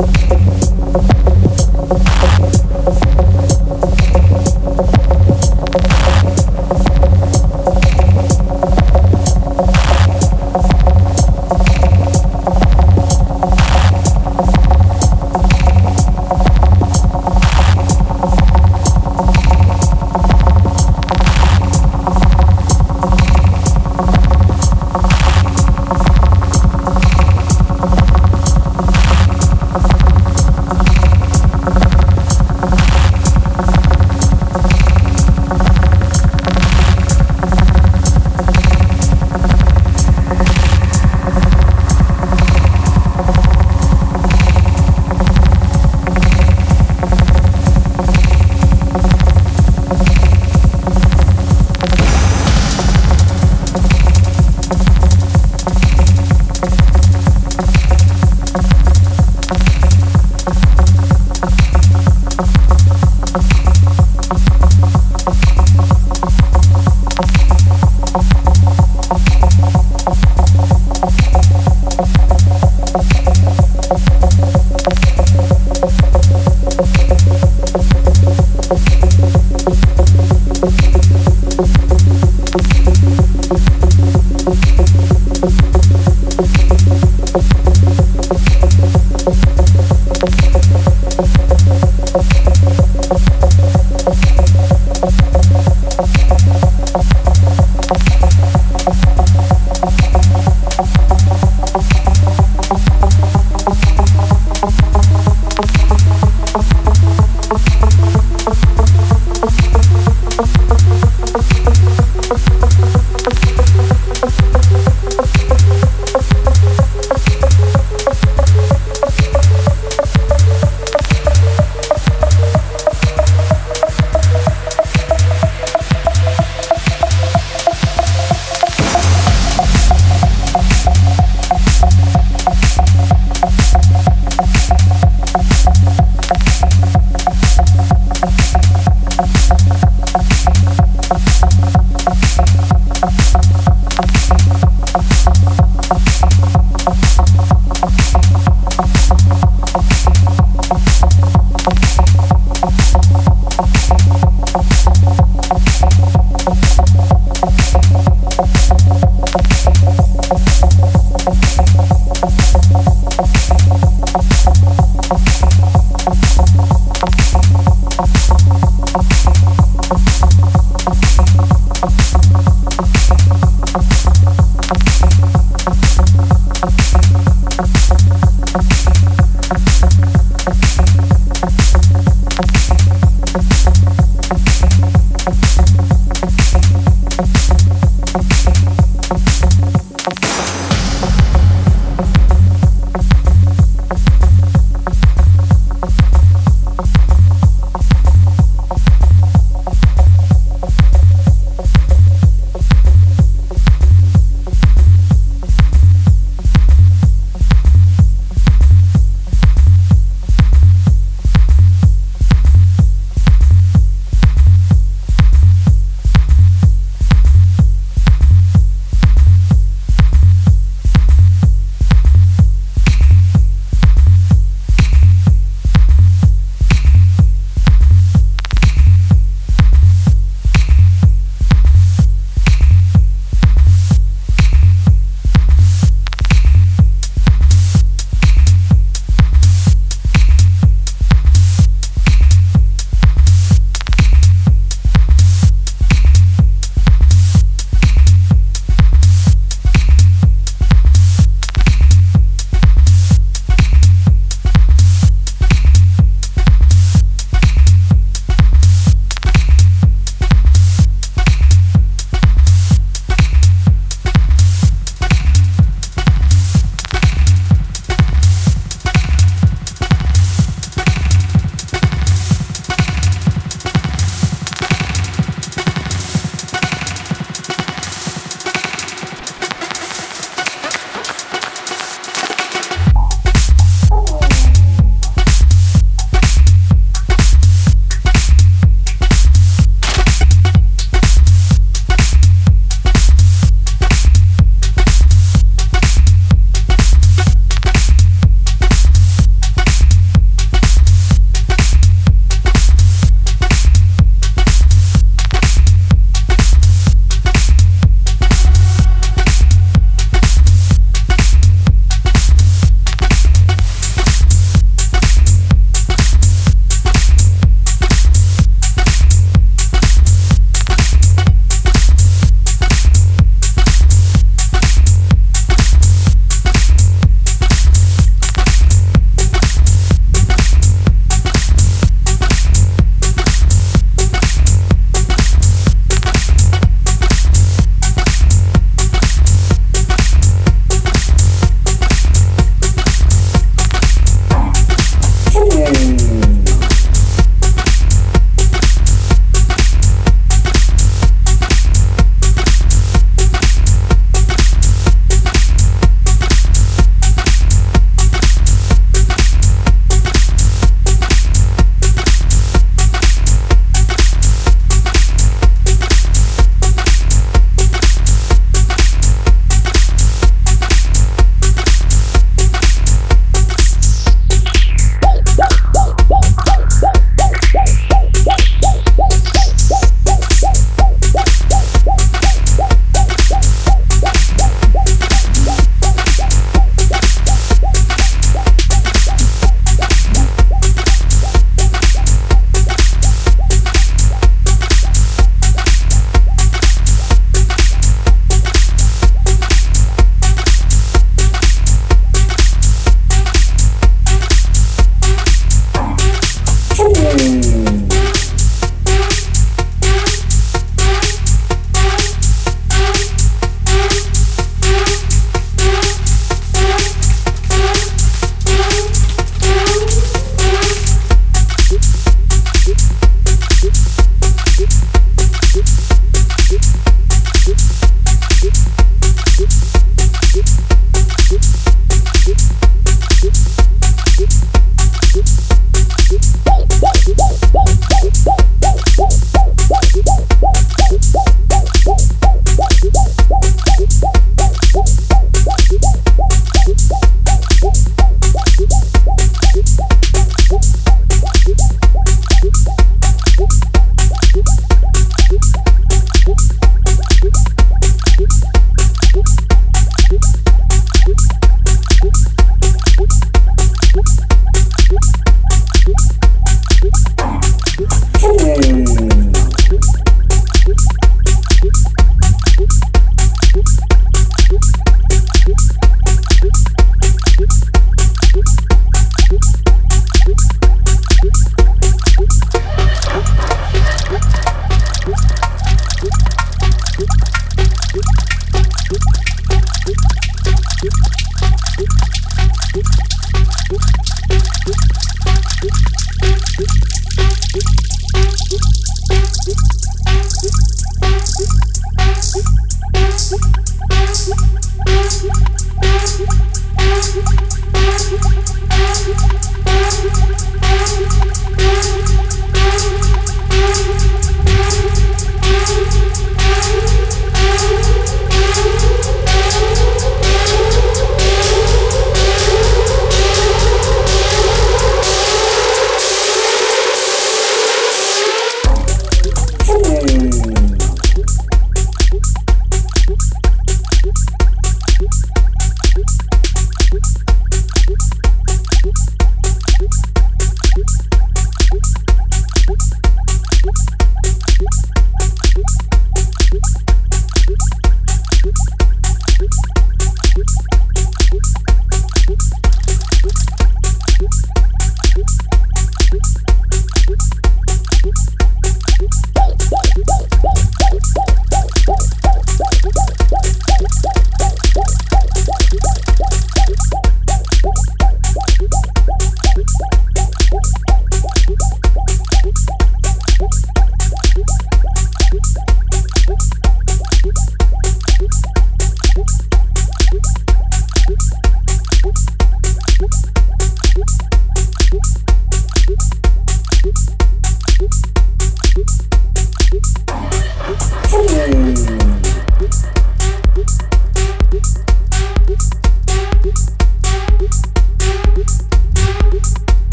Okay. Thank you.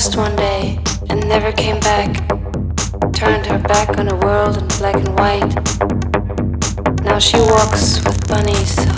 Lost one day and never came back. Turned her back on a world in black and white. Now she walks with bunnies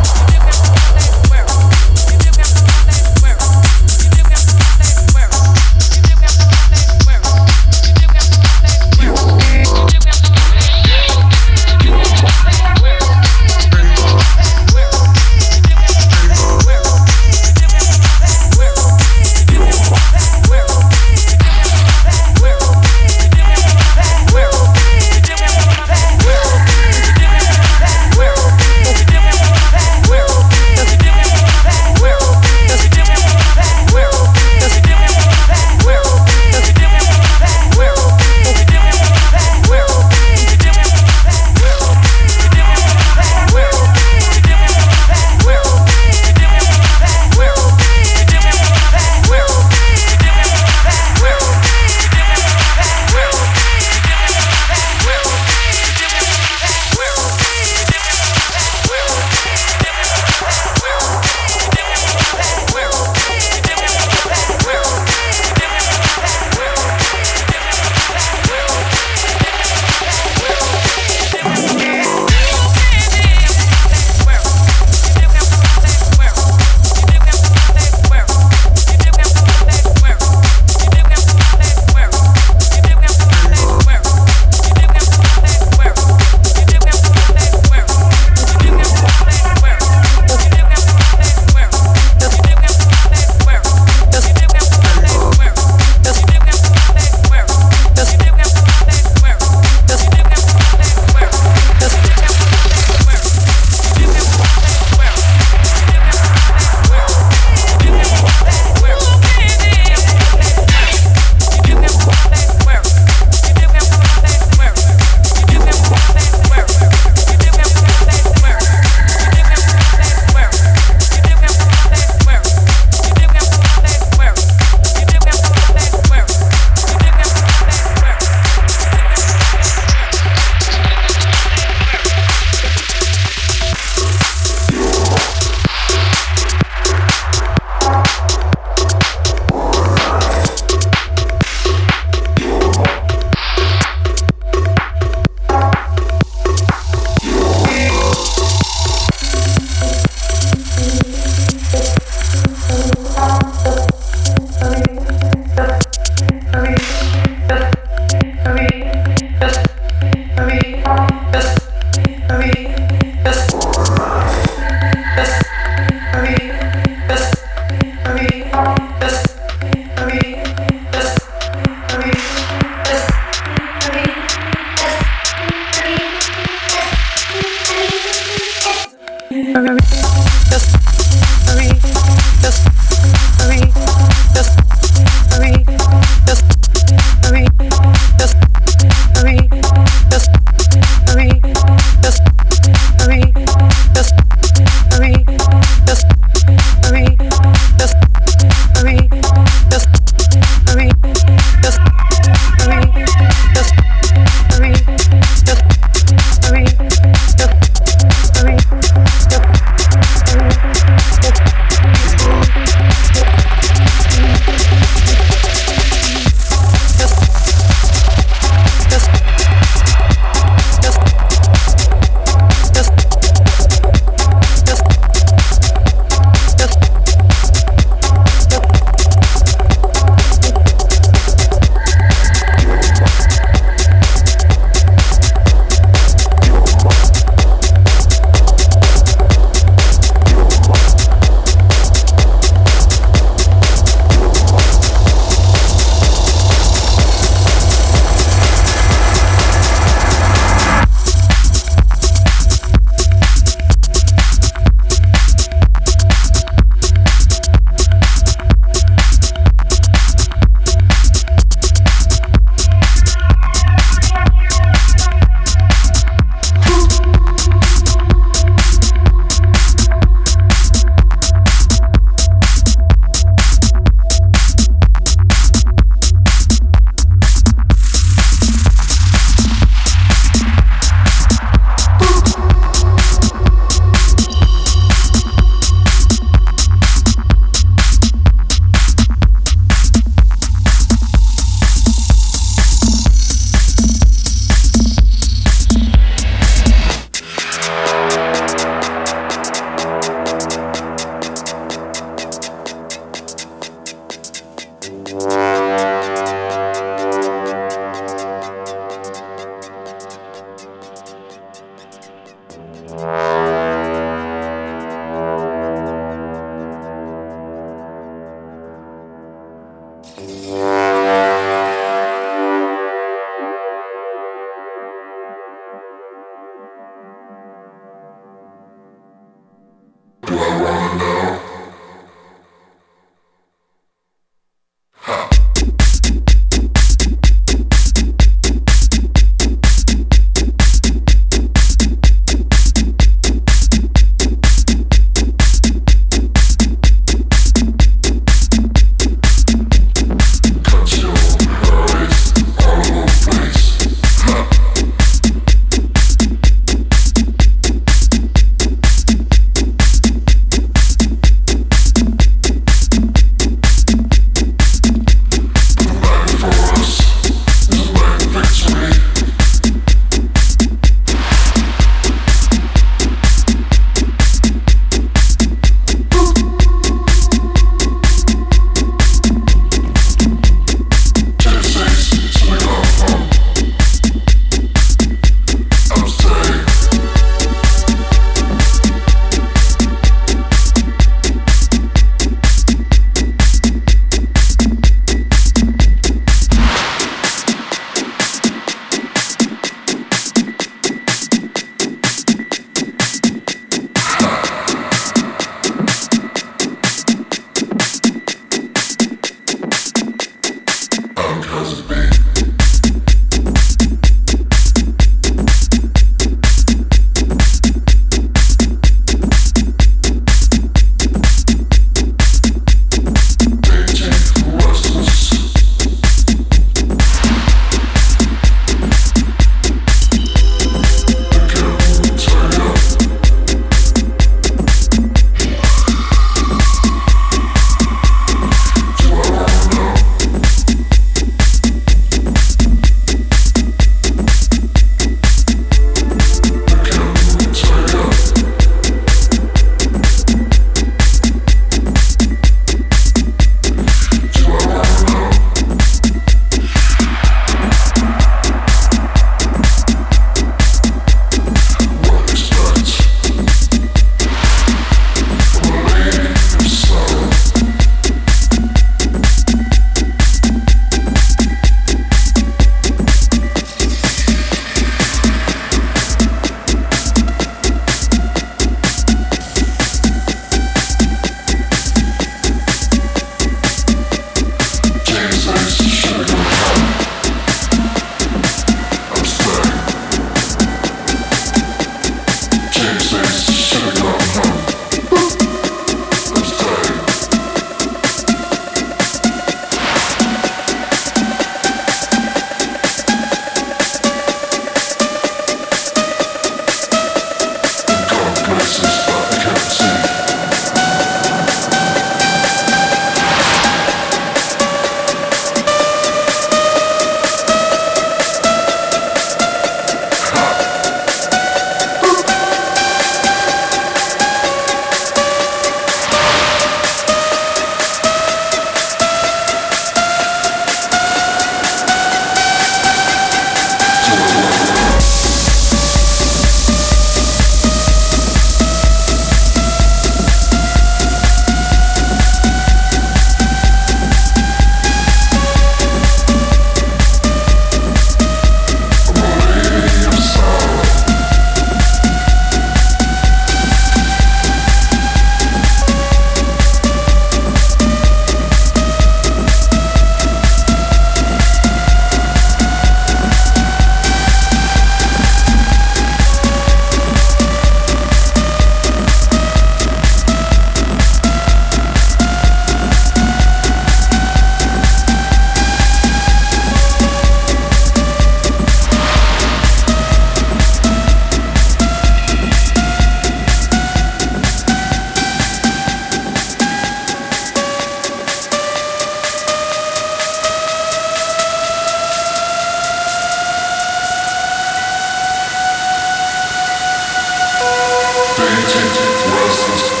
magic wasn't